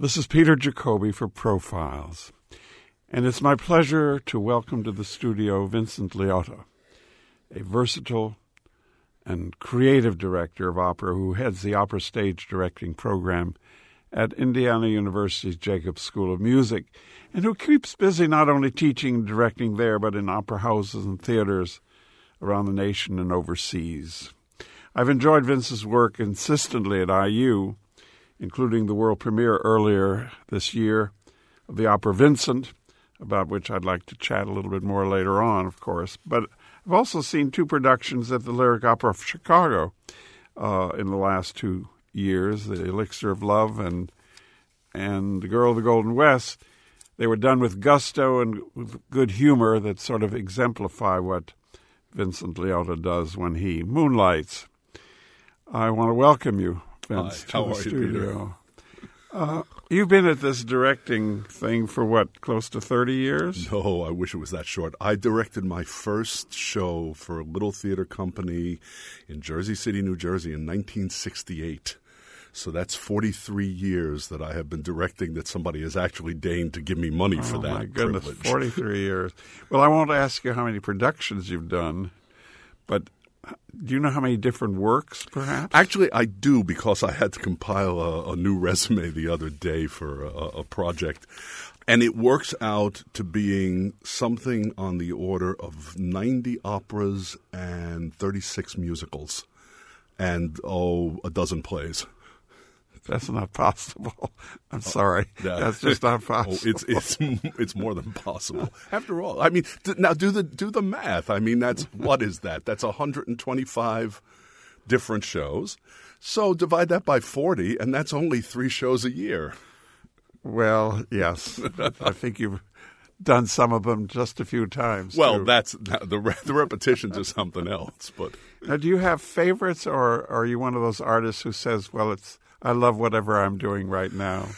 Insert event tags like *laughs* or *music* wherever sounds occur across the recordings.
This is Peter Jacobi for Profiles, and it's my pleasure to welcome to the studio Vincent Liotta, a versatile and creative director of opera who heads the opera stage directing program at Indiana University's Jacobs School of Music, and who keeps busy not only teaching and directing there, but in opera houses and theaters around the nation and overseas. I've enjoyed Vince's work consistently at IU including the world premiere earlier this year of the opera Vincent, about which I'd like to chat a little bit more later on, of course. But I've also seen two productions at the Lyric Opera of Chicago uh, in the last two years, The Elixir of Love and and The Girl of the Golden West. They were done with gusto and with good humor that sort of exemplify what Vincent Liotta does when he moonlights. I want to welcome you, Hi, how to the are You, uh, you've been at this directing thing for what, close to 30 years? No, I wish it was that short. I directed my first show for a little theater company in Jersey City, New Jersey in 1968. So that's 43 years that I have been directing that somebody has actually deigned to give me money for oh, that my goodness, privilege. 43 years. Well, I won't ask you how many productions you've done, but do you know how many different works, perhaps? Actually, I do because I had to compile a, a new resume the other day for a, a project. And it works out to being something on the order of 90 operas and 36 musicals and, oh, a dozen plays. That's not possible. *laughs* I'm oh, sorry. That- That's just not *laughs* Oh, possible. it's it's *laughs* it's more than possible. After all, I mean, now do the do the math. I mean, that's what is that? That's 125 different shows. So divide that by 40, and that's only three shows a year. well, yes. I think you've done some of them just a few times. Well, too. that's the re- the repetitions is something else. But Now, do you have favorites, or are you one of those artists who says, "Well, it's I love whatever I'm doing right now"?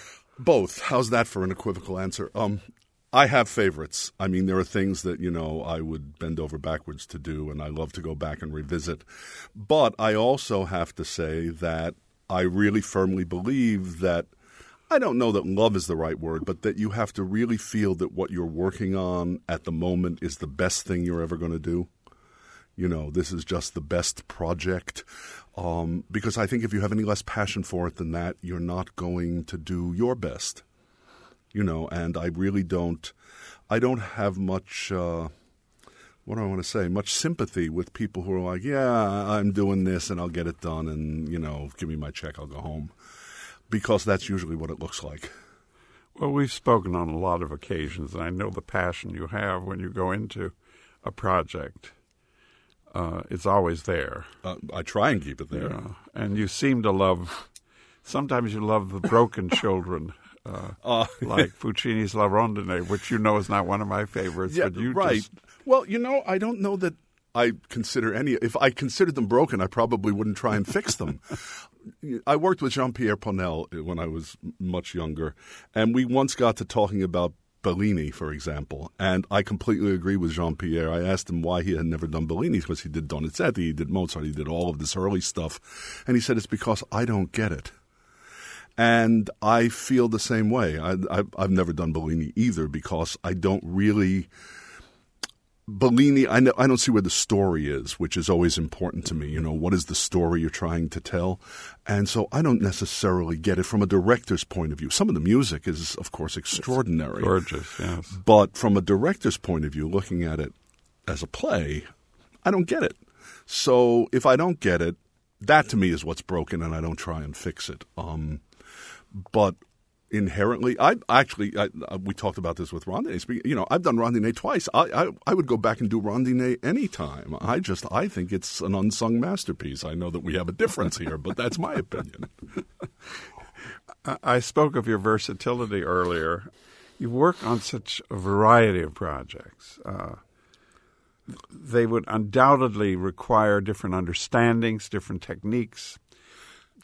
both. How's that for an equivocal answer? Um, I have favorites. I mean, there are things that you know I would bend over backwards to do, and I love to go back and revisit. But I also have to say that I really firmly believe that. I don't know that love is the right word, but that you have to really feel that what you're working on at the moment is the best thing you're ever going to do. You know, this is just the best project. Um, because I think if you have any less passion for it than that, you're not going to do your best. You know, and I really don't, I don't have much, uh, what do I want to say, much sympathy with people who are like, yeah, I'm doing this and I'll get it done and, you know, give me my check, I'll go home. Because that's usually what it looks like. Well, we've spoken on a lot of occasions, and I know the passion you have when you go into a project. Uh, it's always there, Uh, I try and keep it there. know, and you seem to love. Sometimes you love the broken *laughs* children, uh, Uh, like *laughs* Puccini's La Rondine, which you know is not one of my favorites. Yeah, but you right. just Well, you know, I don't know that I consider any. If I considered them broken, I probably wouldn't try and fix them. *laughs* I worked with Jean Pierre Ponnelle when I was much younger, and we once got to talking about Bellini, for example. And I completely agree with Jean Pierre. I asked him why he had never done Bellini because he did Donizetti, he did Mozart, he did all of this early stuff, and he said it's because I don't get it. And I feel the same way. I, I've never done Bellini either because I don't really. Bellini, I, know, I don't see where the story is, which is always important to me. You know, what is the story you're trying to tell? And so I don't necessarily get it from a director's point of view. Some of the music is, of course, extraordinary. gorgeous. Yes. But from a director's point of view, looking at it as a play, I don't get it. So if I don't get it, that to me is what's broken, and I don't try and fix it. Um, but inherently, I actually I, we talked about this with Rondine. You know, I've done Rondine twice. I, I I would go back and do Rondine anytime. I just I think it's an unsung masterpiece. I know that we have a difference here, but that's my opinion. *laughs* I- I spoke of your versatility earlier. You work on such a variety of projects. Uh, they would undoubtedly require different understandings, different techniques.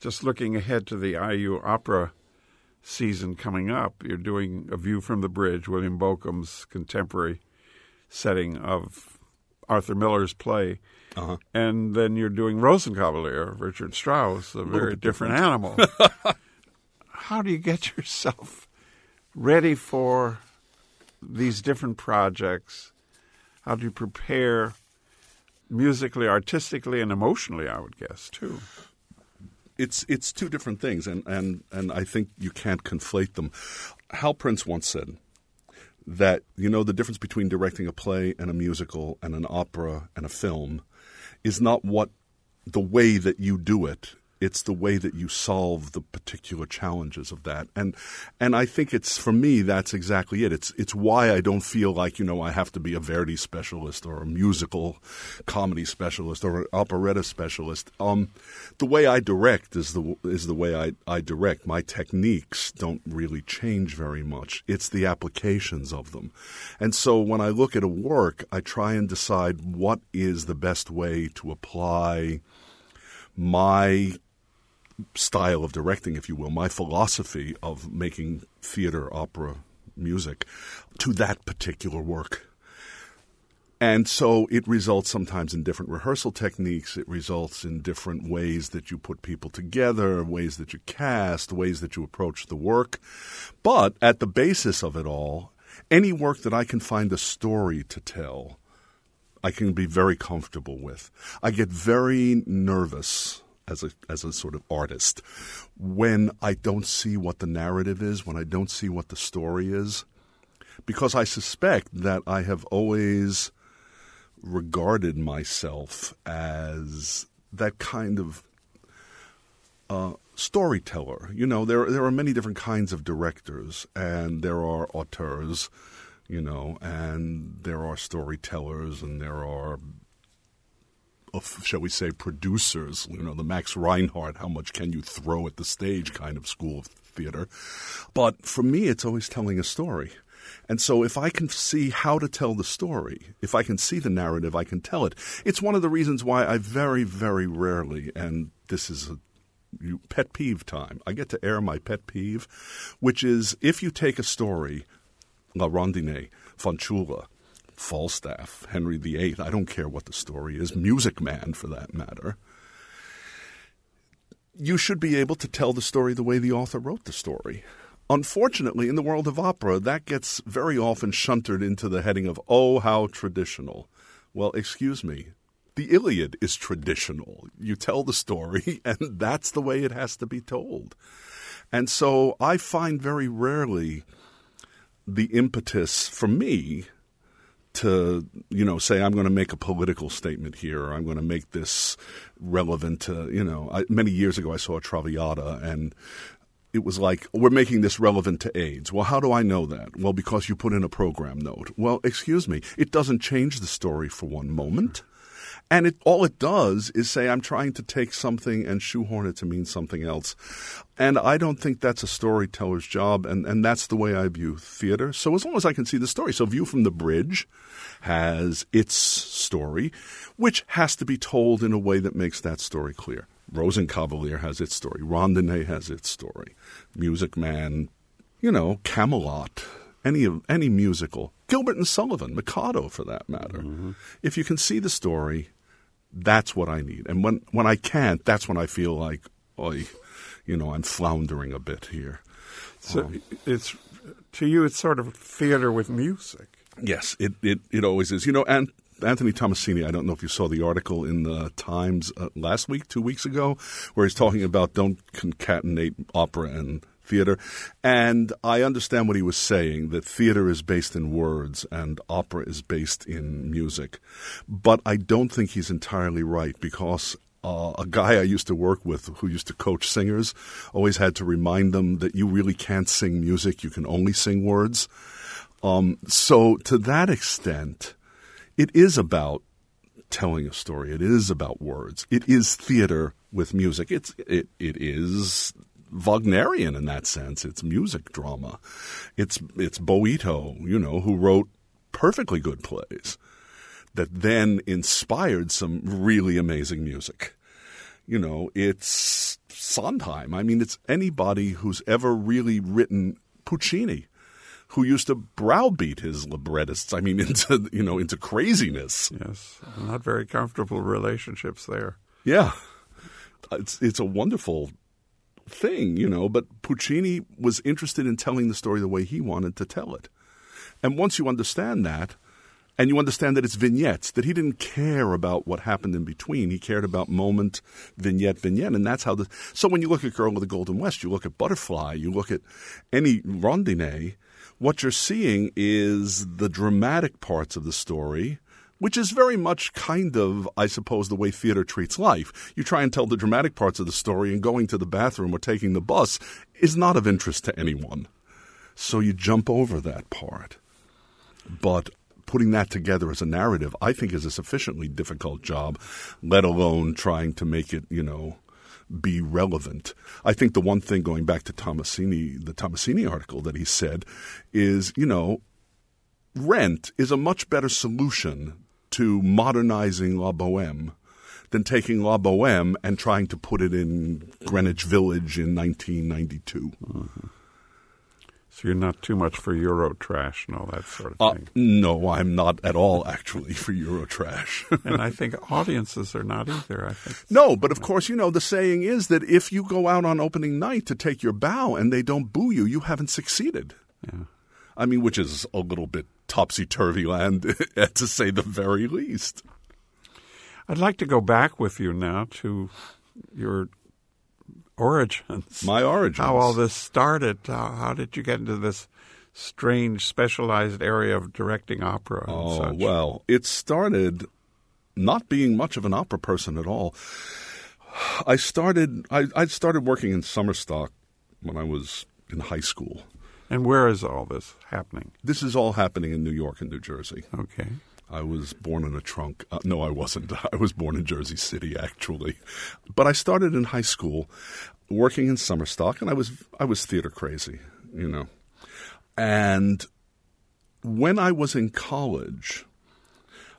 Just looking ahead to the IU opera season coming up, you're doing A View from the Bridge, William Bolcom's contemporary setting of Arthur Miller's play. Uh-huh. And then you're doing Rosenkavalier, Richard Strauss, a very bit different animal. *laughs* how do you get yourself ready for these different projects? How do you prepare musically, artistically, and emotionally? I would guess too. It's it's two different things, and and and I think you can't conflate them. Hal Prince once said that you know the difference between directing a play and a musical and an opera and a film is not what the way that you do it it's the way that you solve the particular challenges of that. And and I think it's for me that's exactly it. It's it's why I don't feel like you know I have to be a Verdi specialist or a musical comedy specialist or an operetta specialist. Um, the way I direct is the is the way I, I direct. My techniques don't really change very much. It's the applications of them. And so when I look at a work I try and decide what is the best way to apply my style of directing, if you will, my philosophy of making theater, opera, music to that particular work. And so it results sometimes in different rehearsal techniques. It results in different ways that you put people together, ways that you cast, ways that you approach the work. But at the basis of it all, any work that I can find a story to tell, I can be very comfortable with. I get very nervous as a as a sort of artist when I don't see what the narrative is, when I don't see what the story is, because I suspect that I have always regarded myself as that kind of uh, storyteller. You know, there there are many different kinds of directors, and there are auteurs, you know, and there are storytellers, and there are of, shall we say, producers. You know, the Max Reinhardt, how much can you throw at the stage kind of school of theater. But for me, it's always telling a story. And so if I can see how to tell the story, if I can see the narrative, I can tell it. It's one of the reasons why I very, very rarely, and this is a pet peeve time, I get to air my pet peeve, which is if you take a story, La Rondine, Fanciulla, Falstaff, Henry VIII, I don't care what the story is, Music Man for that matter. You should be able to tell the story the way the author wrote the story. Unfortunately, in the world of opera, that gets very often shunted into the heading of, oh, how traditional. Well, excuse me. The Iliad is traditional. You tell the story, *laughs* and that's the way it has to be told. And so I find very rarely the impetus for me to you know say I'm going to make a political statement here or I'm going to make this relevant to you know I, many years ago I saw a Traviata and it was like we're making this relevant to AIDS. Well, how do I know that? Well, because you put in a program note. Well, excuse me, it doesn't change the story for one moment. And it, all it does is say, I'm trying to take something and shoehorn it to mean something else. And I don't think that's a storyteller's job. And, and that's the way I view theater. So as long as I can see the story. So View from the Bridge has its story, which has to be told in a way that makes that story clear. Rosenkavalier has its story. Rondine has its story. Music Man, you know, Camelot, any of any musical, Gilbert and Sullivan, Mikado for that matter. Mm-hmm. If you can see the story, that's what I need. And when when I can't, that's when I feel like, oh, you know, I'm floundering a bit here. So um, it's to you, it's sort of theater with music. Yes, it it, it always is. You know, and Anthony Tommasini, I don't know if you saw the article in the Times uh, last week, two weeks ago, where he's talking about don't concatenate opera and theater. And I understand what he was saying that theater is based in words and opera is based in music. But I don't think he's entirely right because uh, a guy I used to work with who used to coach singers always had to remind them that you really can't sing music, you can only sing words. Um, so, to that extent, it is about telling a story. It is about words. It is theater with music. It's it it is Wagnerian in that sense. It's music drama. It's it's Boito, you know, who wrote perfectly good plays that then inspired some really amazing music. You know, it's Sondheim. I mean, it's anybody who's ever really written Puccini, who used to browbeat his librettists. I mean, *laughs* into you know into craziness. Yes, not very comfortable relationships there. Yeah, it's it's a wonderful thing, you know, but Puccini was interested in telling the story the way he wanted to tell it. And once you understand that, and you understand that it's vignettes, that he didn't care about what happened in between. He cared about moment, vignette, vignette. And that's how the. So when you look at Girl of the Golden West, you look at Butterfly, you look at any Rondine, what you're seeing is the dramatic parts of the story which is very much kind of, I suppose, the way theater treats life. You try and tell the dramatic parts of the story, and going to the bathroom or taking the bus is not of interest to anyone. So you jump over that part. But putting that together as a narrative, I think, is a sufficiently difficult job, let alone trying to make it, you know, be relevant. I think the one thing going back to Tommasini, the Tommasini article that he said is, you know, rent is a much better solution to modernizing La Boheme than taking La Boheme and trying to put it in Greenwich Village in 1992. Mm-hmm. So you're not too much for Euro trash and all that sort of uh, thing. no, I'm not at all actually for Euro trash. *laughs* and I think audiences are not either. I think no, but of course, you know the saying is that if you go out on opening night to take your bow and they don't boo you, you haven't succeeded. Yeah. I mean, which is a little bit topsy turvy land, *laughs* to say the very least. I'd like to go back with you now to your origins. My origins. How all this started. How, how did you get into this strange, specialized area of directing opera? oh, such? well, it started not being much of an opera person at all. I started. I, I started working in summer stock when I was in high school. And where is all this happening? This is all happening in New York and New Jersey. Okay. I was born in a trunk. Uh, no, I wasn't. *laughs* I was born in Jersey City, actually. But I started in high school working in summer stock, and I was I was theater crazy, you know. And when I was in college,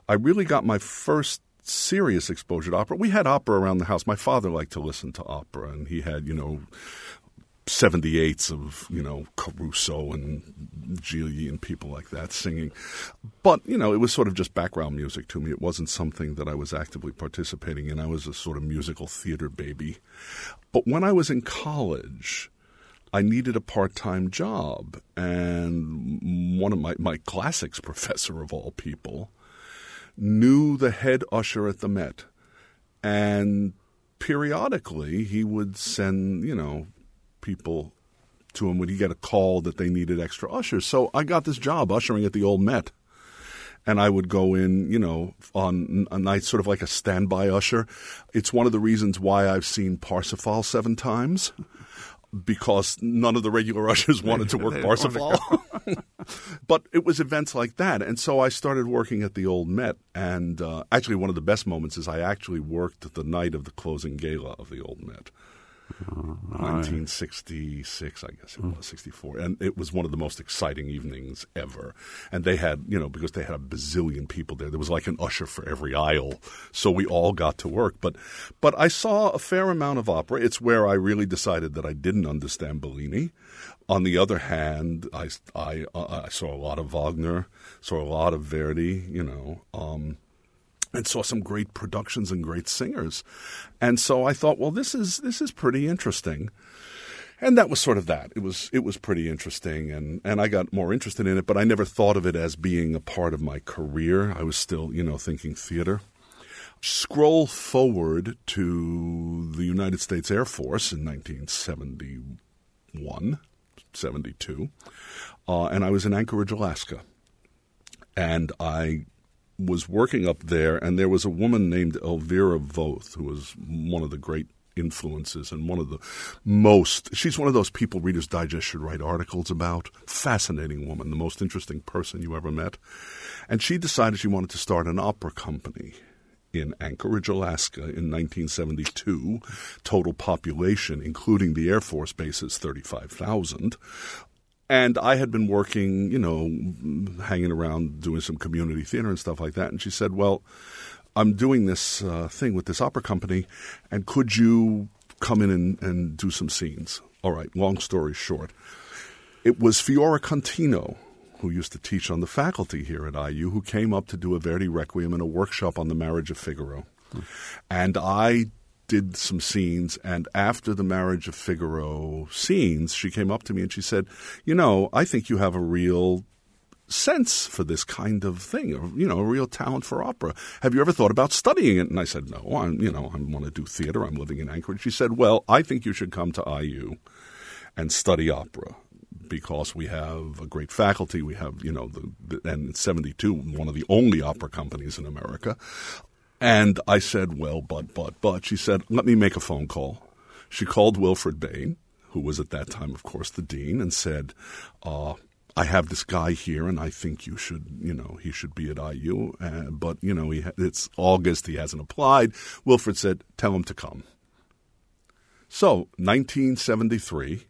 I really got my first serious exposure to opera. We had opera around the house. My father liked to listen to opera, and he had, you know, 78s of, you know, Caruso and Gigli and people like that singing. But, you know, it was sort of just background music to me. It wasn't something that I was actively participating in. I was a sort of musical theater baby. But when I was in college, I needed a part time job. And one of my, my classics *laughs* professor of all people knew the head usher at the Met. And periodically he would send, you know, people to him when he got a call that they needed extra ushers. So I got this job ushering at the old Met. And I would go in, you know, on a night sort of like a standby usher. It's one of the reasons why I've seen Parsifal seven times because none of the regular *laughs* ushers wanted to work *laughs* Parsifal. *laughs* but it was events like that. And so I started working at the old Met. And uh, actually, one of the best moments is I actually worked the night of the closing gala of the old Met. 1966, I guess it was, 64. And it was one of the most exciting evenings ever. And they had, you know, because they had a bazillion people there, there was like an usher for every aisle. So we all got to work. But, but I saw a fair amount of opera. It's where I really decided that I didn't understand Bellini. On the other hand, I, I, uh, I saw a lot of Wagner, saw a lot of Verdi, you know. Um, and saw some great productions and great singers. And so I thought, well, this is this is pretty interesting. And that was sort of that. It was it was pretty interesting and, and I got more interested in it, but I never thought of it as being a part of my career. I was still, you know, thinking theater. Scroll forward to the United States Air Force in 1971, 72, uh, and I was in Anchorage, Alaska. And I was working up there, and there was a woman named Elvira Voth, who was one of the great influences and one of the most. She's one of those people Reader's Digest should write articles about. Fascinating woman, the most interesting person you ever met. And she decided she wanted to start an opera company in Anchorage, Alaska in 1972. Total population, including the Air Force bases, 35,000. And I had been working, you know, hanging around doing some community theater and stuff like that. And she said, Well, I'm doing this uh, thing with this opera company, and could you come in and, and do some scenes? All right, long story short. It was Fiora Contino, who used to teach on the faculty here at IU, who came up to do a Verdi Requiem and a workshop on the marriage of Figaro. Hmm. And I did some scenes. And after the marriage of Figaro scenes, she came up to me and she said, You know, I think you have a real sense for this kind of thing, you know, a real talent for opera. Have you ever thought about studying it? And I said, no, I'm, you know, I want to do theater. I'm living in Anchorage. She said, well, I think you should come to IU and study opera because we have a great faculty. We have, you know, the, the and 72, one of the only opera companies in America. And I said, well, but, but, but. She said, let me make a phone call. She called Wilfred Bain, who was at that time, of course, the dean, and said, uh, I have this guy here, and I think you should, you know, he should be at IU. Uh, but you know, ha- it's August; he hasn't applied. Wilfred said, "Tell him to come." So, 1973,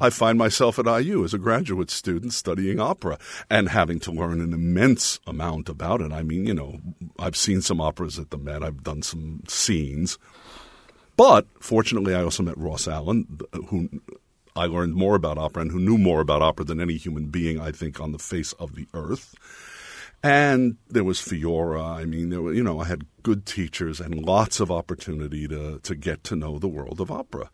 I find myself at IU as a graduate student studying opera and having to learn an immense amount about it. I mean, you know, I've seen some operas at the Met. I've done some scenes. But fortunately, I also met Ross Allen, who I learned more about opera and who knew more about opera than any human being, I think, on the face of the earth. And there was Fiora. I mean, there were, you know, I had good teachers and lots of opportunity to, to get to know the world of opera.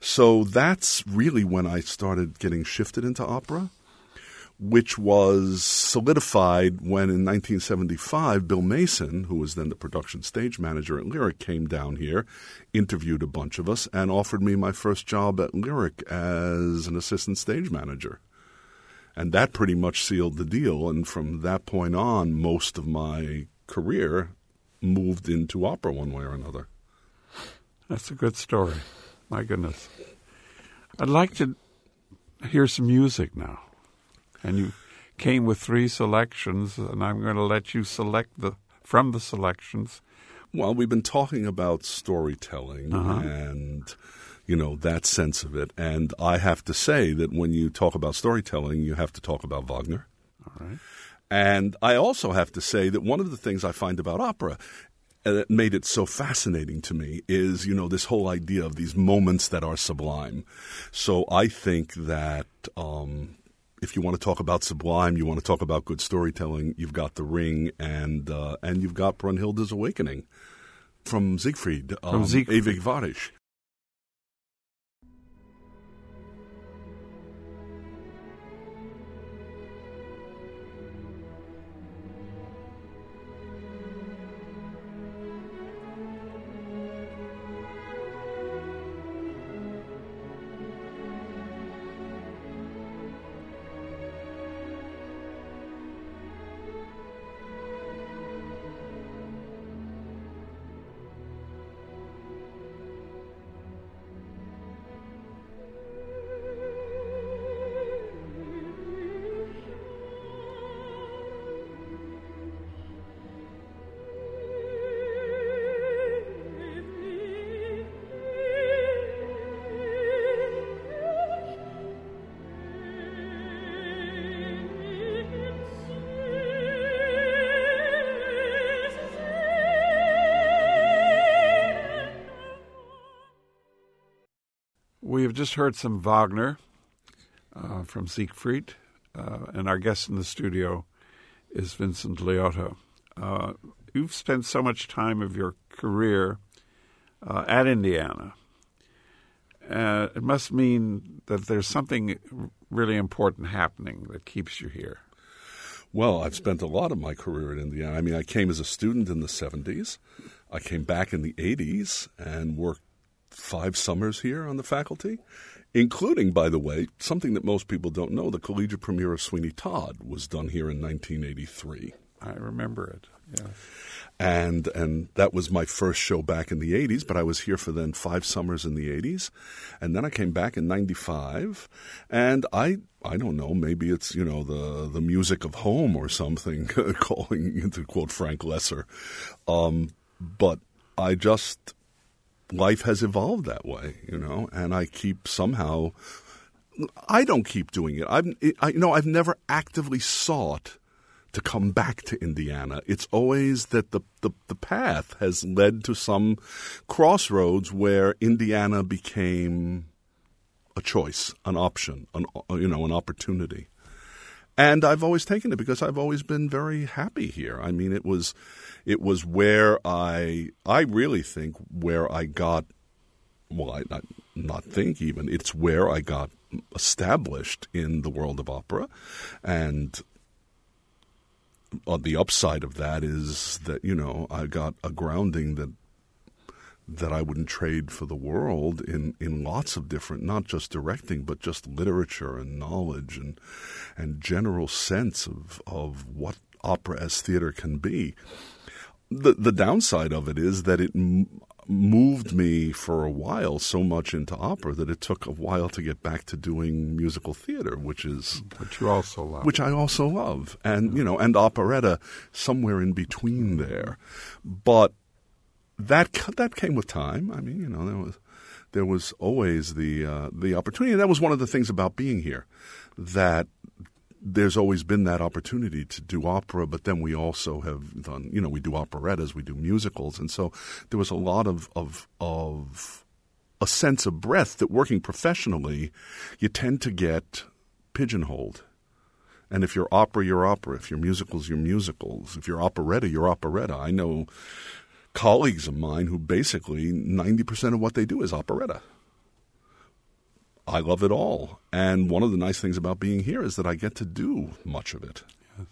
So that's really when I started getting shifted into opera which was solidified when in 1975 Bill Mason, who was then the production stage manager at Lyric, came down here, interviewed a bunch of us, and offered me my first job at Lyric as an assistant stage manager. And that pretty much sealed the deal. And from that point on, most of my career moved into opera one way or another. That's a good story. My goodness. I'd like to hear some music now and you came with three selections, and I'm going to let you select the from the selections. Well, we've been talking about storytelling uh-huh. and you know that sense of it, and I have to say that when you talk about storytelling, you have to talk about Wagner. All right. And I also have to say that one of the things I find about opera that made it so fascinating to me is, you know, this whole idea of these moments that are sublime. So I think that um, if you want to talk about sublime, you want to talk about good storytelling, you've got The Ring and uh, and you've got Brunhilde's Awakening from Siegfried, um, from Siegfried. Ewig We have just heard some Wagner uh, from Siegfried, uh, and our guest in the studio is Vincent Liotta. Uh, you've spent so much time of your career uh, at Indiana. Uh, it must mean that there's something really important happening that keeps you here. Well, I've spent a lot of my career at Indiana. I mean, I came as a student in the 70s. I came back in the 80s and worked five summers here on the faculty, including, by the way, something that most people don't know the collegiate premiere of Sweeney Todd was done here in 1983. I remember it, yes. And, and that was my first show back in the 80s, but I was here for then five summers in the 80s. And then I came back in 95. And I, I don't know, maybe it's, you know, the, the music of home or something, *laughs* calling to quote Frank Loesser. Um, but I just life has evolved that way, you know, and I keep somehow. I don't keep doing it. I've, I, you know, I've never actively sought to come back to Indiana. It's always that the, the, the path has led to some crossroads where Indiana became a choice, an option, an, you know, an opportunity. and I've always taken it because I've always been very happy here. I mean, it was it was where I I really think where I got well, I not, not think even it's where I got established in the world of opera, and on the upside of that is that you know I got a grounding that that I wouldn't trade for the world in, in lots of different, not just directing, but just literature and knowledge and and general sense of of what opera as theater can be. The the downside of it is that it m- moved me for a while so much into opera that it took a while to get back to doing musical theater, which is which you also love, which I also love, and you know, and operetta somewhere in between there. But that that came with time. I mean, you know, there was there was always the uh, the opportunity. And that was one of the things about being here, that there's always been that opportunity to do opera, but then we also have done, you know, we do operettas, we do musicals, and so there was a lot of of of a sense of breadth that working professionally, you tend to get pigeonholed. And if you're opera, you're opera. If you're musicals, you're musicals. If you're operetta, you're operetta. I know colleagues of mine who basically 90% of what they do is operetta. I love it all. And one of the nice things about being here is that I get to do much of it. Yes.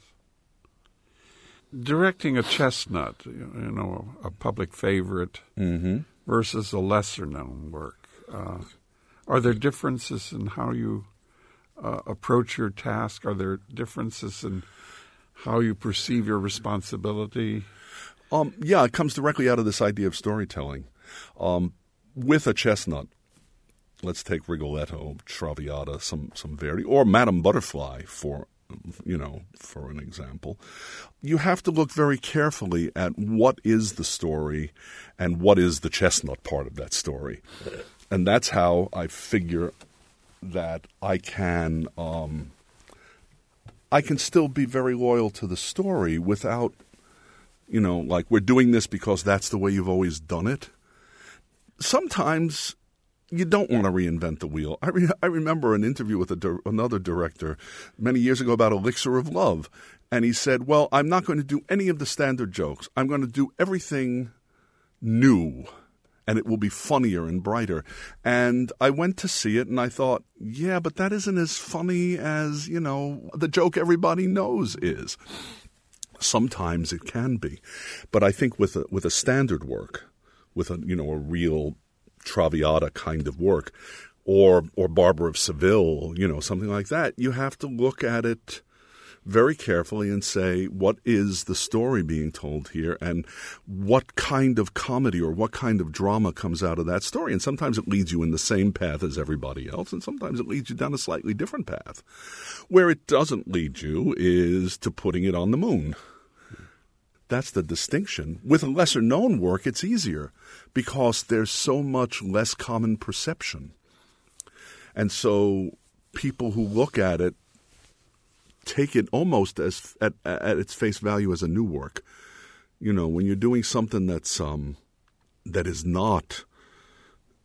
Directing a chestnut, you know, a public favorite mm-hmm. versus a lesser known work, uh, are there differences in how you uh, approach your task? Are there differences in how you perceive your responsibility? Um, yeah, it comes directly out of this idea of storytelling. Um, with a chestnut, let's take Rigoletto, Traviata, some some Verdi, or Madame Butterfly for you know, for an example, you have to look very carefully at what is the story and what is the chestnut part of that story. And that's how I figure that I can um, I can still be very loyal to the story without you know, like we're doing this because that's the way you've always done it. Sometimes you don't want to reinvent the wheel. I, re- I remember an interview with di- another director many years ago about Elixir of Love, and he said, Well, I'm not going to do any of the standard jokes. I'm going to do everything new, and it will be funnier and brighter. And I went to see it, and I thought, Yeah, but that isn't as funny as, you know, the joke everybody knows is. Sometimes it can be, but I think with a, with a standard work, with a you know a real Traviata kind of work, or or Barber of Seville, you know something like that, you have to look at it very carefully and say what is the story being told here and what kind of comedy or what kind of drama comes out of that story? And sometimes it leads you in the same path as everybody else and sometimes it leads you down a slightly different path. Where it doesn't lead you is to putting it on the moon that's the distinction. With a lesser known work, it's easier because there's so much less common perception. And so people who look at it take it almost as at, at its face value as a new work. You know, when you're doing something that's um, that is not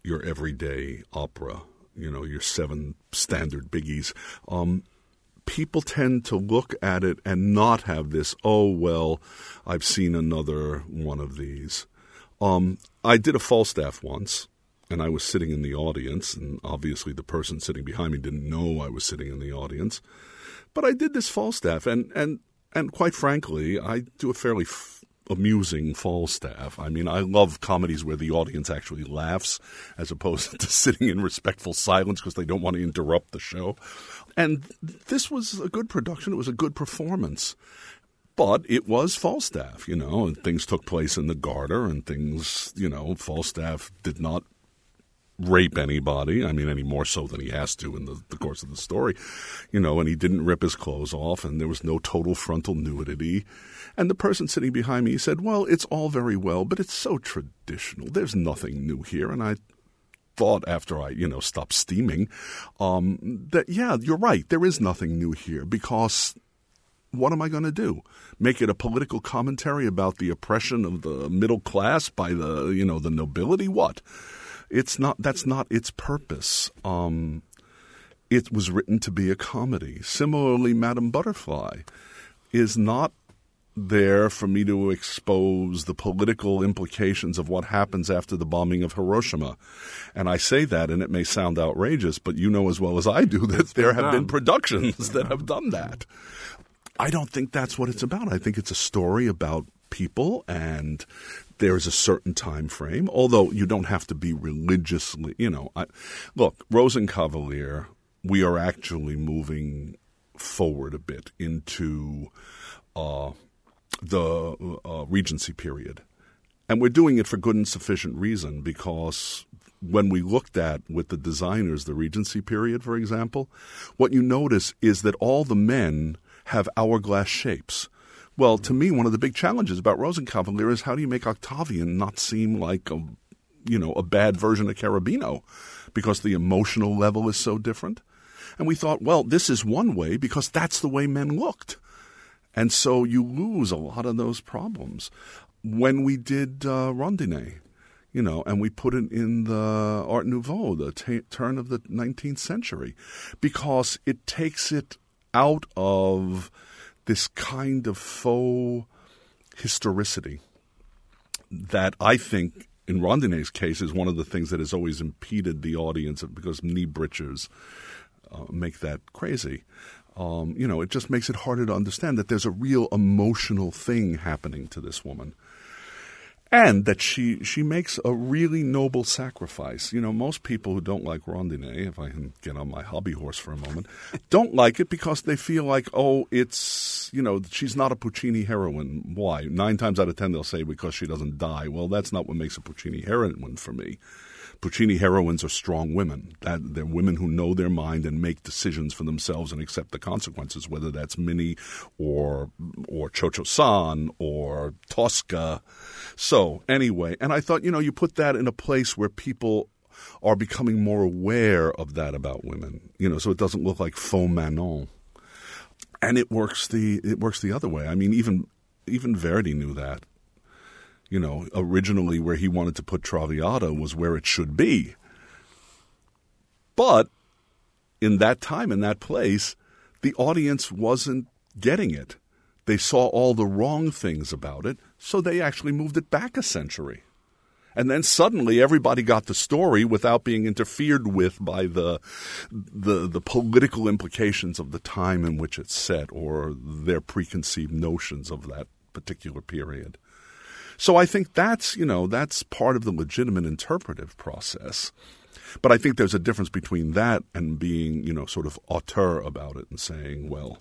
your everyday opera, you know, your seven standard biggies, um, people tend to look at it and not have this, oh, well, I've seen another one of these. Um, I did a Falstaff once, and I was sitting in the audience, and obviously the person sitting behind me didn't know I was sitting in the audience. But I did this Falstaff, and, and, and quite frankly, I do a fairly f- amusing Falstaff. I mean, I love comedies where the audience actually laughs as opposed *laughs* to sitting in respectful silence because they don't want to interrupt the show. And this was a good production. It was a good performance. But it was Falstaff, you know, and things took place in the Garter and things, you know, Falstaff did not rape anybody. I mean, any more so than he has to in the, the, course of the story, you know, and he didn't rip his clothes off, and there was no total frontal nudity. And the person sitting behind me said, Well, it's all very well, but it's so traditional. There's nothing new here. And I thought after I, you know, stopped steaming, um, that yeah, you're right. There is nothing new here because what am I going to do? Make it a political commentary about the oppression of the middle class by the, you know, the nobility? What? It's not. That's not its purpose. Um, it was written to be a comedy. Similarly, Madame Butterfly is not there for me to expose the political implications of what happens after the bombing of Hiroshima. And I say that, and it may sound outrageous, but you know as well as I do that It's there have been productions that have done that. I don't think that's what it's about. I think it's a story about people and there's a certain time frame, although you don't have to be religiously, you know. I, look, Rosenkavalier, we are actually moving forward a bit into uh, the uh, Regency period. And we're doing it for good and sufficient reason because when we looked at with the designers the Regency period, for example, what you notice is that all the men have hourglass shapes. Well, to me, one of the big challenges about Rosenkavalier is how do you make Octavian not seem like a, you know, a bad version of Cherubino, because the emotional level is so different. And we thought, well, this is one way because that's the way men looked. And so you lose a lot of those problems. When we did uh, you know, and we put it in the Art Nouveau, the t- turn of the 19th century, because it takes it out of this kind of faux historicity that I think in Rondine's case is one of the things that has always impeded the audience because knee breeches uh, make that crazy. Um, you know, it just makes it harder to understand that there's a real emotional thing happening to this woman. And that she, she makes a really noble sacrifice. You know, most people who don't like Rondine, if I can get on my hobby horse for a moment, *laughs* don't like it because they feel like, oh, it's, you know, she's not a Puccini heroine. Why? Nine times out of ten, they'll say because she doesn't die. Well, that's not what makes a Puccini heroine for me. Puccini heroines are strong women. That they're women who know their mind and make decisions for themselves and accept the consequences, whether that's Minnie or or Cio-Cio San or Tosca. So anyway, and I thought, you know, you put that in a place where people are becoming more aware of that about women. You know, so it doesn't look like faux Manon. And it works the it works the other way. I mean, even even Verdi knew that you know, originally where he wanted to put Traviata was where it should be. But in that time, in that place, the audience wasn't getting it. They saw all the wrong things about it, so they actually moved it back a century. And then suddenly everybody got the story without being interfered with by the, the, the political implications of the time in which it's set or their preconceived notions of that particular period. So I think that's, you know, that's part of the legitimate interpretive process. But I think there's a difference between that and being, you know, sort of auteur about it and saying, well,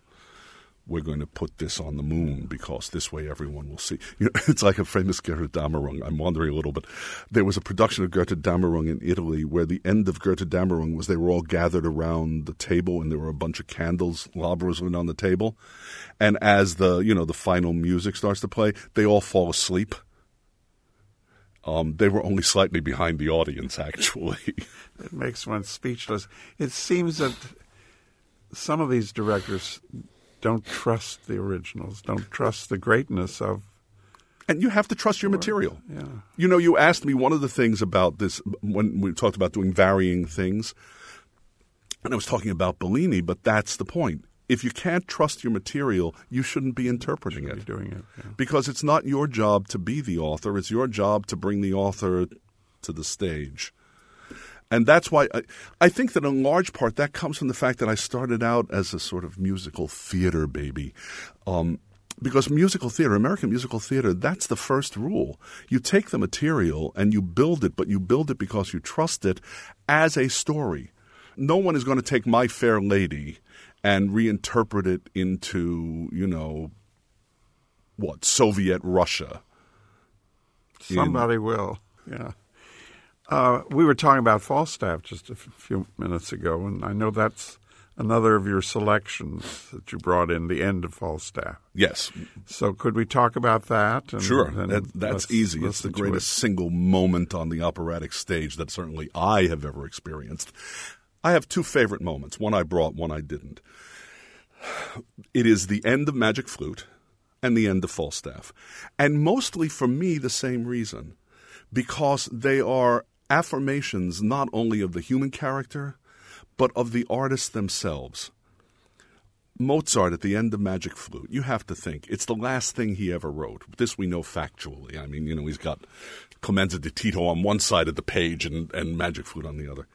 we're going to put this on the moon because this way everyone will see. You know, *laughs* it's like a famous Götterdämmerung. I'm wandering a little, but there was a production of Götterdämmerung in Italy where the end of Götterdämmerung was they were all gathered around the table and there were a bunch of candles lobbering on the table. And as the, you know, the final music starts to play, they all fall asleep. Um, they were only slightly behind the audience, actually. *laughs* It makes one speechless. It seems that some of these directors don't trust the originals, don't trust the greatness of. And you have to trust your material. Yeah. You know, you asked me one of the things about this when we talked about doing varying things, and I was talking about Bellini, but that's the point. If you can't trust your material, you shouldn't be interpreting Be it. doing it. Yeah. Because it's not your job to be the author, it's your job to bring the author to the stage. And that's why I, I think that in large part that comes from the fact that I started out as a sort of musical theater baby. Um, because musical theater, American musical theater, that's the first rule. You take the material and you build it, but you build it because you trust it as a story. No one is going to take My Fair Lady and reinterpret it into, you know, what, Soviet Russia. in- Somebody will. Yeah. Uh, we were talking about Falstaff just a few minutes ago, and I know that's another of your selections that you brought in, the end of Falstaff. Yes, So could we talk about that? And Sure, that, that's let's easy. It's the greatest it. single moment on the operatic stage that certainly I have ever experienced. I have two favorite moments. One I brought, one I didn't. It is the end of Magic Flute and the end of Falstaff. And mostly for me, the same reason. Because they are affirmations not only of the human character, but of the artists themselves. Mozart at the end of Magic Flute, you have to think it's the last thing he ever wrote. This we know factually. I mean, you know, he's got Clemenza di Tito on one side of the page and, and Magic Flute on the other.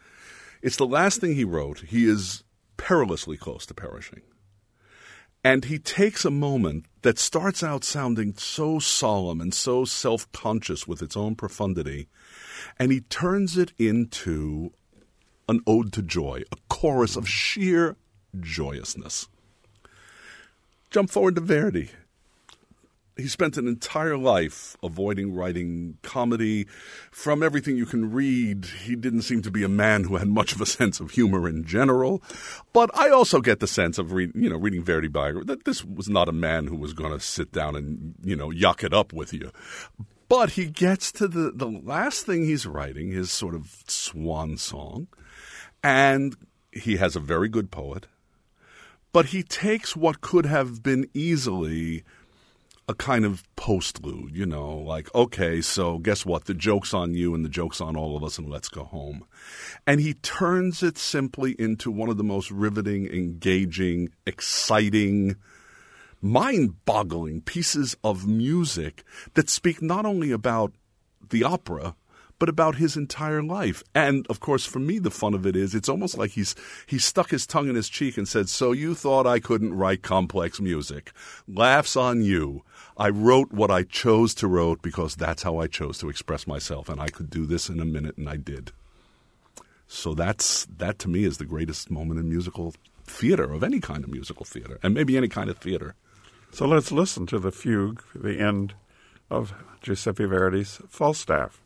It's the last thing he wrote. He is perilously close to perishing. And he takes a moment that starts out sounding so solemn and so self conscious with its own profundity, and he turns it into an ode to joy, a chorus of sheer joyousness. Jump forward to Verdi. He spent an entire life avoiding writing comedy. From everything you can read, he didn't seem to be a man who had much of a sense of humor in general. But I also get the sense of read, you know reading Verdi biography that this was not a man who was going to sit down and you know yuck it up with you. But he gets to the the last thing he's writing, his sort of swan song, and he has a very good poet but he takes what could have been easily a kind of postlude, you know, like, okay, so guess what? The joke's on you and the joke's on all of us, and let's go home. And he turns it simply into one of the most riveting, engaging, exciting, mind boggling pieces of music that speak not only about the opera, but about his entire life. And of course, for me, the fun of it is it's almost like he's he stuck his tongue in his cheek and said, "So you thought I couldn't write complex music? Laughs on you. I wrote what I chose to write because that's how I chose to express myself, and I could do this in a minute, and I did." So that's that to me is the greatest moment in musical theater of any kind of musical theater, and maybe any kind of theater. So let's listen to the fugue, the end of Giuseppe Verdi's Falstaff.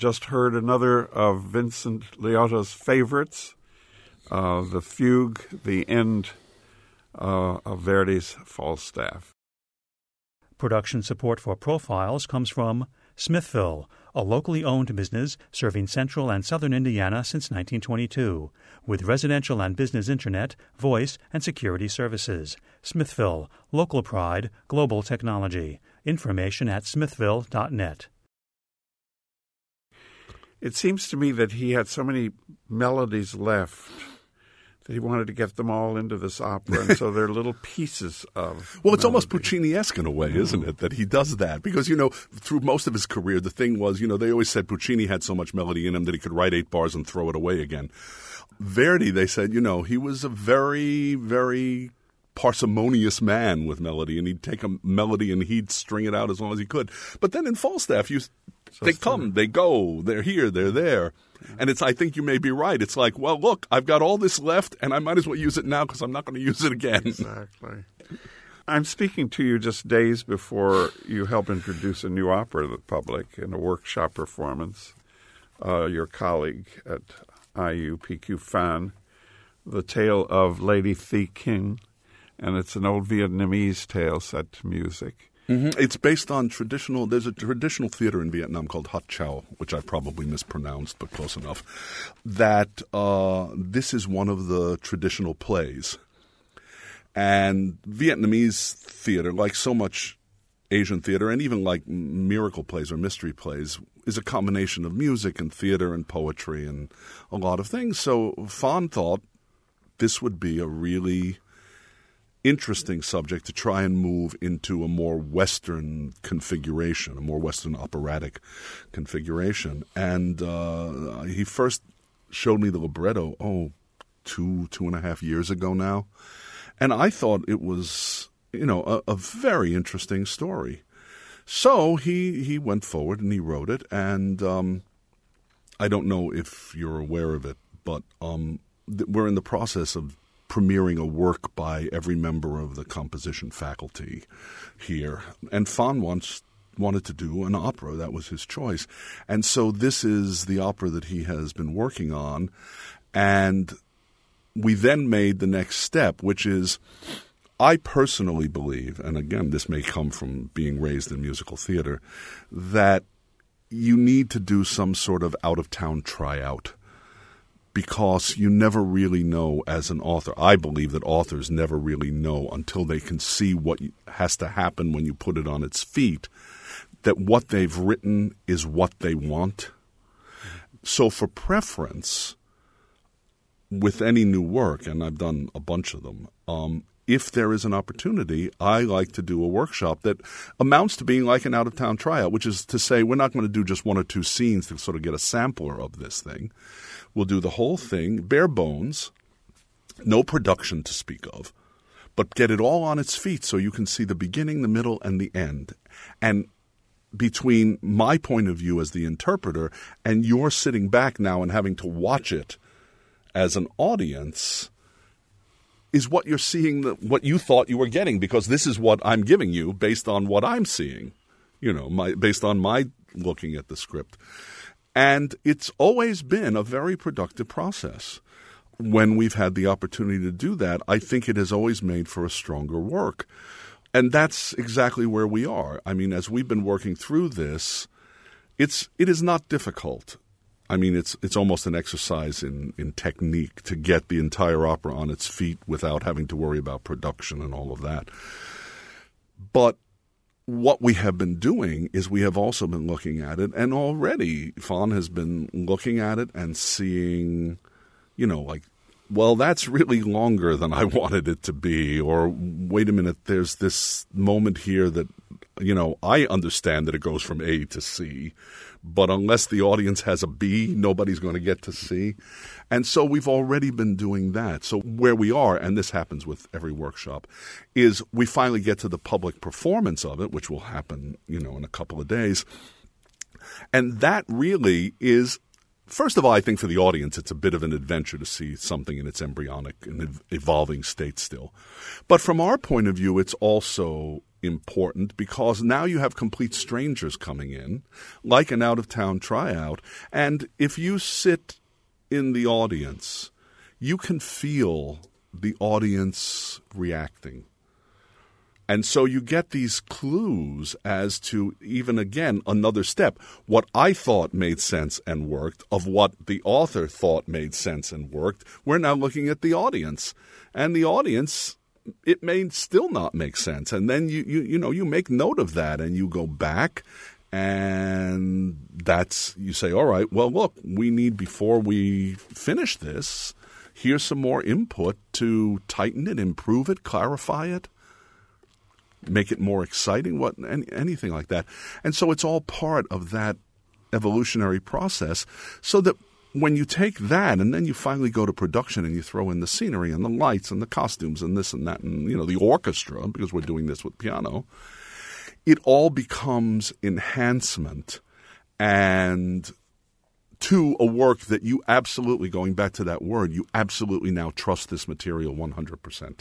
Just heard another of Vincent Liotta's favorites, uh, the fugue, the end uh, of Verdi's Falstaff. Production support for Profiles comes from Smithville, a locally owned business serving central and southern Indiana since 1922, with residential and business internet, voice, and security services. Smithville, local pride, global technology. Information at smithville.net. It seems to me that he had so many melodies left that he wanted to get them all into this opera, and so they're little *laughs* pieces of. Well, it's melody. almost Puccini-esque in a way, isn't it, that he does that? Because you know, through most of his career, the thing was, you know, they always said Puccini had so much melody in him that he could write eight bars and throw it away again. Verdi, they said, you know, he was a very, very parsimonious man with melody, and he'd take a melody and he'd string it out as long as he could. But then in Falstaff, you they come, they go, they're here, they're there. And it's, I think you may be right. It's like, well, look, I've got all this left, and I might as well use it now because I'm not going to use it again. Exactly. I'm speaking to you just days before you help introduce a new opera to the public in a workshop performance. Uh, your colleague at IU, PQ Phan, The Tale of Lady Thị Kính, and it's an old Vietnamese tale set to music. Mm-hmm. It's based on traditional. There's a traditional theater in Vietnam called Hát chèo, which I probably mispronounced, but close enough. That uh, this is one of the traditional plays, and Vietnamese theater, like so much Asian theater, and even like miracle plays or mystery plays, is a combination of music and theater and poetry and a lot of things. So Phan thought this would be a really interesting subject to try and move into a more Western configuration, a more Western operatic configuration. And uh, he first showed me the libretto, oh, two, two and a half years ago now. And I thought it was, you know, a, a very interesting story. So he, he went forward and he wrote it. And um, I don't know if you're aware of it, but um, th- we're in the process of premiering a work by every member of the composition faculty here. And Phan once wanted to do an opera. That was his choice. And so this is the opera that he has been working on. And we then made the next step, which is I personally believe, and again, this may come from being raised in musical theater, that you need to do some sort of out of town tryout because you never really know as an author. I believe that authors never really know until they can see what has to happen when you put it on its feet, that what they've written is what they want. So, for preference, with any new work, and I've done a bunch of them, um, if there is an opportunity, I like to do a workshop that amounts to being like an out of town tryout, which is to say, we're not going to do just one or two scenes to sort of get a sampler of this thing. We'll do the whole thing, bare bones, no production to speak of, but get it all on its feet so you can see the beginning, the middle, and the end. And between my point of view as the interpreter and you're sitting back now and having to watch it as an audience is what you're seeing the, what you thought you were getting because this is what I'm giving you based on what I'm seeing you know my based on my looking at the script and it's always been a very productive process. When we've had the opportunity to do that, I think it has always made for a stronger work. And that's exactly where we are. I mean, as we've been working through this, it's it is not difficult. I mean, it's it's almost an exercise in, in technique to get the entire opera on its feet without having to worry about production and all of that. But what we have been doing is we have also been looking at it, and already Phan has been looking at it and seeing, you know, like, well, that's really longer than I *laughs* wanted it to be, or wait a minute, there's this moment here that, you know, I understand that it goes from A to C, but unless the audience has a B, nobody's going to get to C. And so we've already been doing that. So where we are, and this happens with every workshop, is we finally get to the public performance of it, which will happen, you know, in a couple of days. And that really is First of all, I think for the audience, it's a bit of an adventure to see something in its embryonic and evolving state still. But from our point of view, it's also important because now you have complete strangers coming in, like an out of town tryout. And if you sit in the audience, you can feel the audience reacting. And so you get these clues as to even again another step. What I thought made sense and worked, of what the author thought made sense and worked, we're now looking at the audience. And the audience, it may still not make sense. And then you, you, you know, you make note of that and you go back and that's you say all right well look we need before we finish this here's some more input to tighten it improve it clarify it make it more exciting what any, anything like that and so it's all part of that evolutionary process so that when you take that and then you finally go to production and you throw in the scenery and the lights and the costumes and this and that and you know the orchestra because we're doing this with piano it all becomes enhancement and to a work that you absolutely, going back to that word, you absolutely now trust this material 100%.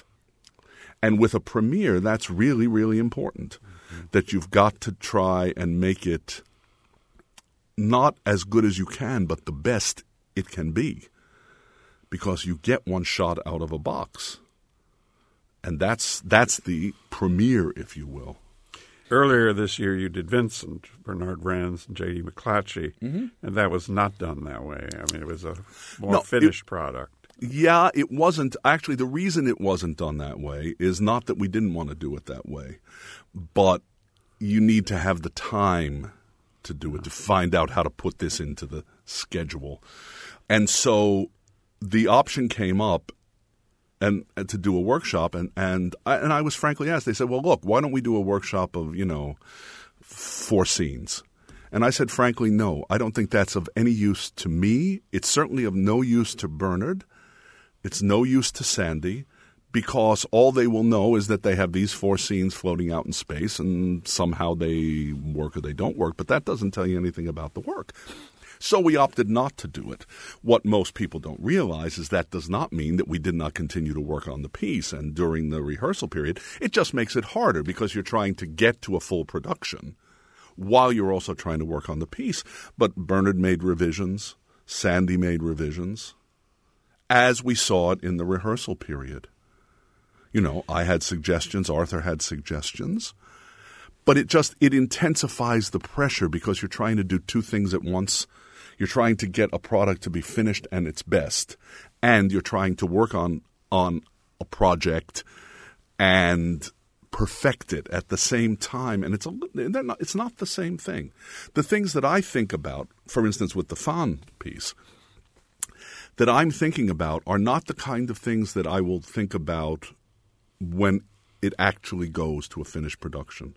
And with a premiere, that's really, really important mm-hmm. that you've got to try and make it not as good as you can, but the best it can be. Because you get one shot out of a box. And that's, that's the premiere, if you will. Earlier this year, you did Vincent, Bernard Rands, and J.D. McClatchy, mm-hmm. and that was not done that way. I mean, it was a more no, finished it, product. Yeah, it wasn't. Actually, the reason it wasn't done that way is not that we didn't want to do it that way, but you need to have the time to do it, to find out how to put this into the schedule. And so the option came up and, and to do a workshop, and and I, and I was frankly asked. They said, "Well, look, why don't we do a workshop of you know four scenes?" And I said, frankly, no. I don't think that's of any use to me. It's certainly of no use to Bernard. It's no use to Sandy because all they will know is that they have these four scenes floating out in space and somehow they work or they don't work, but that doesn't tell you anything about the work. So we opted not to do it. What most people don't realize is that does not mean that we did not continue to work on the piece. And during the rehearsal period, it just makes it harder because you're trying to get to a full production while you're also trying to work on the piece. But Bernard made revisions, Sandy made revisions, as we saw it in the rehearsal period. You know, I had suggestions, Arthur had suggestions, but it just it intensifies the pressure because you're trying to do two things at once. You're trying to get a product to be finished and its best, and you're trying to work on on a project and perfect it at the same time. And it's a not, it's not the same thing. The things that i think about for instance with the Phan piece that i'm thinking about are not the kind of things that i will think about when it actually goes to a finished production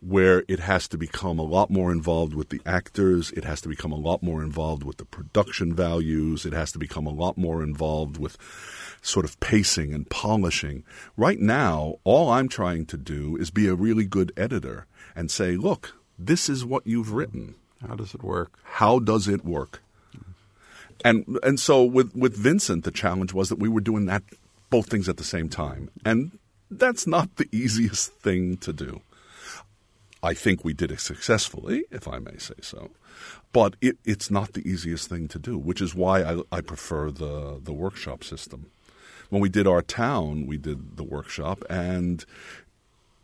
where it has to become a lot more involved with the actors, it has to become a lot more involved with the production values, it has to become a lot more involved with sort of pacing and polishing. Right now, all I'm trying to do is be a really good editor and say, look, this is what you've written. How does it work? How does it work? And and so with with Vincent, the challenge was that we were doing that both things at the same time, and that's not the easiest thing to do. I think we did it successfully, if I may say so. But it, it's not the easiest thing to do, which is why I, I prefer the, the workshop system. When we did our town, we did the workshop, and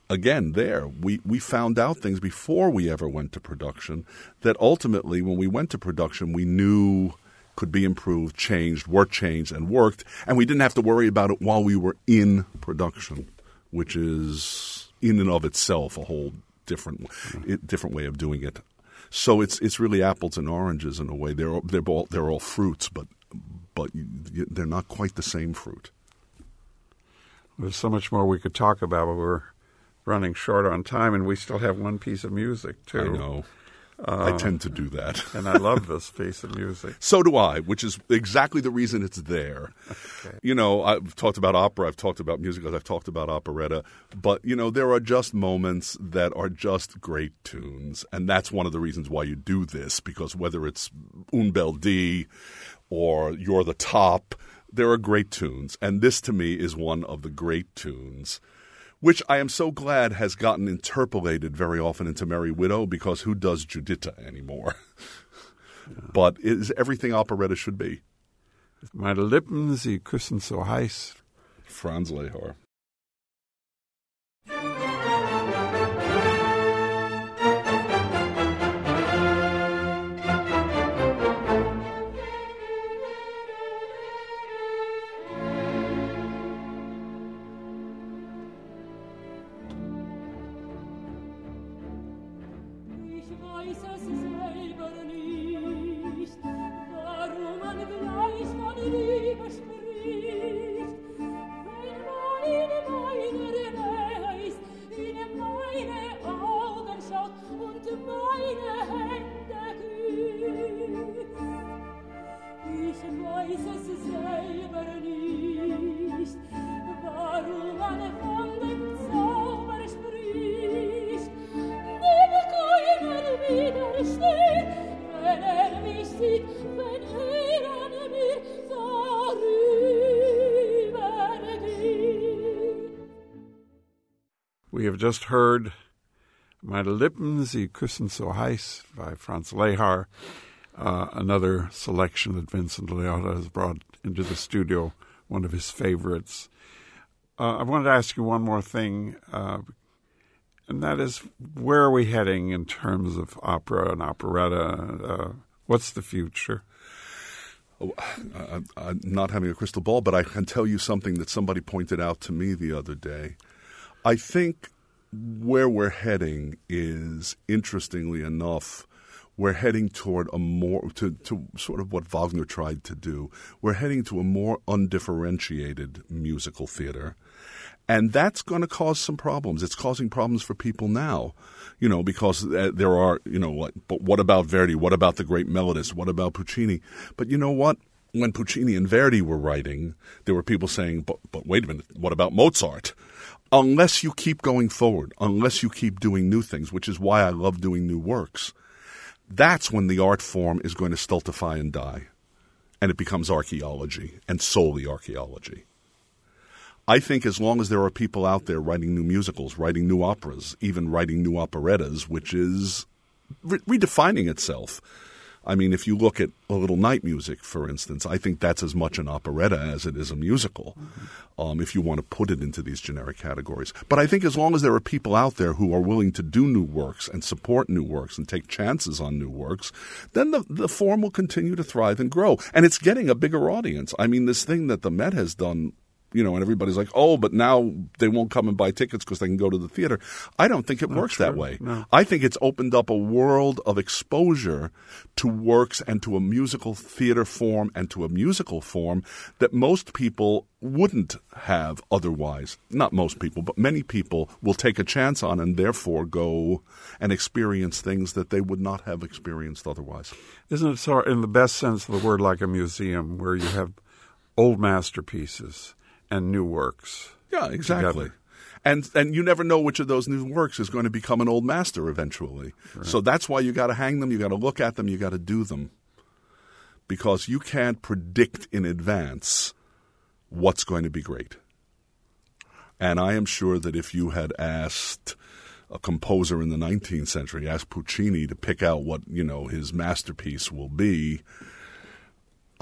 again, there we, we found out things before we ever went to production that ultimately, when we went to production, we knew could be improved, changed, were changed, and worked, and we didn't have to worry about it while we were in production, which is in and of itself a whole different different way of doing it. So it's it's really apples and oranges in a way. They're they're all they're all fruits, but but they're not quite the same fruit. There's so much more we could talk about, but we're running short on time, and we still have one piece of music too. I know. I um, tend to do that. *laughs* and I love this piece of music. So do I, which is exactly the reason it's there. Okay. You know, I've talked about opera, I've talked about musicals, I've talked about operetta, but, you know, there are just moments that are just great tunes. And that's one of the reasons why you do this, because whether it's Un Bel Dì or You're the Top, there are great tunes. And this, to me, is one of the great tunes which I am so glad has gotten interpolated very often into Merry Widow because who does Giuditta anymore? *laughs* But it is everything operetta should be. Meine Lippen, sie küssen so heiß. Franz Lehár. Just heard Meine Lippen, Sie küssen so heiß by Franz Lehár, uh, another selection that Vincent Liotta has brought into the studio, one of his favorites. Uh, I wanted to ask you one more thing, uh, and that is where are we heading in terms of opera and operetta? Uh, what's the future? Oh, I, I'm not having a crystal ball, but I can tell you something that somebody pointed out to me the other day. I think where we're heading is, interestingly enough, we're heading toward a more to, to sort of what Wagner tried to do. We're heading to a more undifferentiated musical theater. And that's going to cause some problems. It's causing problems for people now, you know, because uh, there are, you know, like, but what about Verdi? What about the great melodist? What about Puccini? But you know what? When Puccini and Verdi were writing, there were people saying, but, but wait a minute, what about Mozart? Unless you keep going forward, unless you keep doing new things, which is why I love doing new works, that's when the art form is going to stultify and die. And it becomes archaeology and solely archaeology. I think as long as there are people out there writing new musicals, writing new operas, even writing new operettas, which is re- redefining itself. I mean, if you look at a little night music, for instance, I think that's as much an operetta as it is a musical, mm-hmm. um, if you want to put it into these generic categories. But I think as long as there are people out there who are willing to do new works and support new works and take chances on new works, then the, the form will continue to thrive and grow. And it's getting a bigger audience. I mean, this thing that the Met has done you know, and everybody's like, oh, but now they won't come and buy tickets because they can go to the theater. I don't think it Not works true. that way. No. I think it's opened up a world of exposure to works and to a musical theater form and to a musical form that most people wouldn't have otherwise. Not most people, but many people will take a chance on and therefore go and experience things that they would not have experienced otherwise. Isn't it so, in the best sense of the word, like a museum where you have old masterpieces? And new works. Yeah, exactly. Together. And and you never know which of those new works is going to become an old master eventually. Right. So that's why you got to hang them, you got to look at them, you got to do them. Because you can't predict in advance what's going to be great. And I am sure that if you had asked a composer in the 19th century, asked Puccini to pick out what, you know, his masterpiece will be,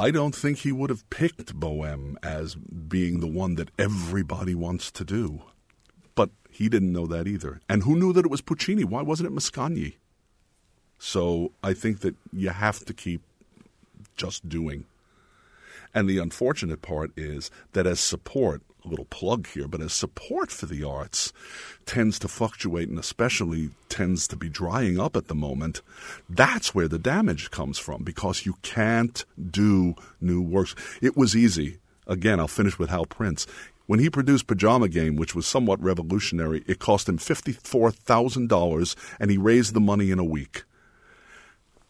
I don't think he would have picked Bohème as being the one that everybody wants to do. But he didn't know that either. And who knew that it was Puccini? Why wasn't it Mascagni? So I think that you have to keep just doing. And the unfortunate part is that as support, little plug here, but as support for the arts tends to fluctuate and especially tends to be drying up at the moment, that's where the damage comes from because you can't do new works. It was easy. Again, I'll finish with Hal Prince. When he produced Pajama Game, which was somewhat revolutionary, it cost him $54,000 and he raised the money in a week.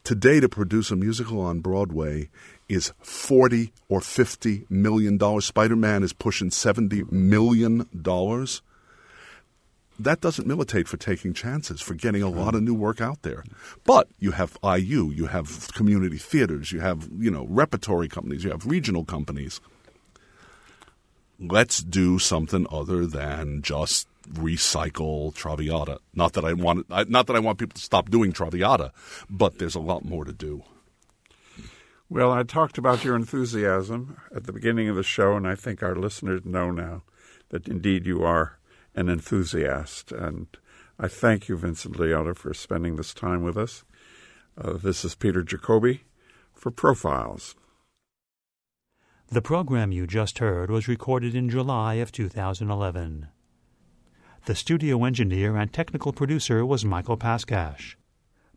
Today, to produce a musical on Broadway is 40 or 50 million dollars. Spider-Man is pushing 70 million dollars. That doesn't militate for taking chances, for getting a lot of new work out there. But you have IU, you have community theaters, you have, you know, repertory companies, you have regional companies. Let's do something other than just recycle Traviata. Not that I want not that I want people to stop doing Traviata, but there's a lot more to do. Well, I talked about your enthusiasm at the beginning of the show, and I think our listeners know now that indeed you are an enthusiast. And I thank you, Vincent Liotta, for spending this time with us. Uh, this is Peter Jacobi for Profiles. The program you just heard was recorded in July of 2011. The studio engineer and technical producer was Michael Paskash.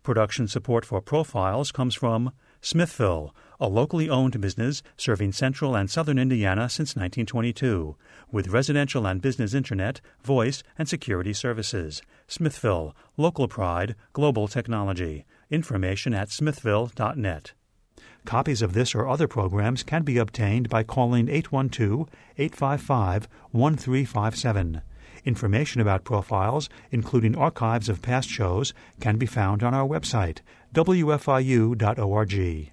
Production support for Profiles comes from Smithville, a locally owned business serving central and southern Indiana since 1922, with residential and business internet, voice, and security services. Smithville, local pride, global technology. Information at smithville.net. Copies of this or other programs can be obtained by calling 812 855 1357. Information about profiles, including archives of past shows, can be found on our website, wfiu.org.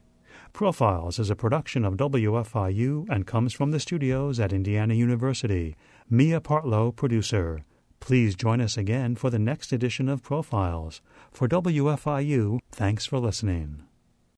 Profiles is a production of WFIU and comes from the studios at Indiana University. Mia Partlow, producer. Please join us again for the next edition of Profiles. For WFIU, thanks for listening.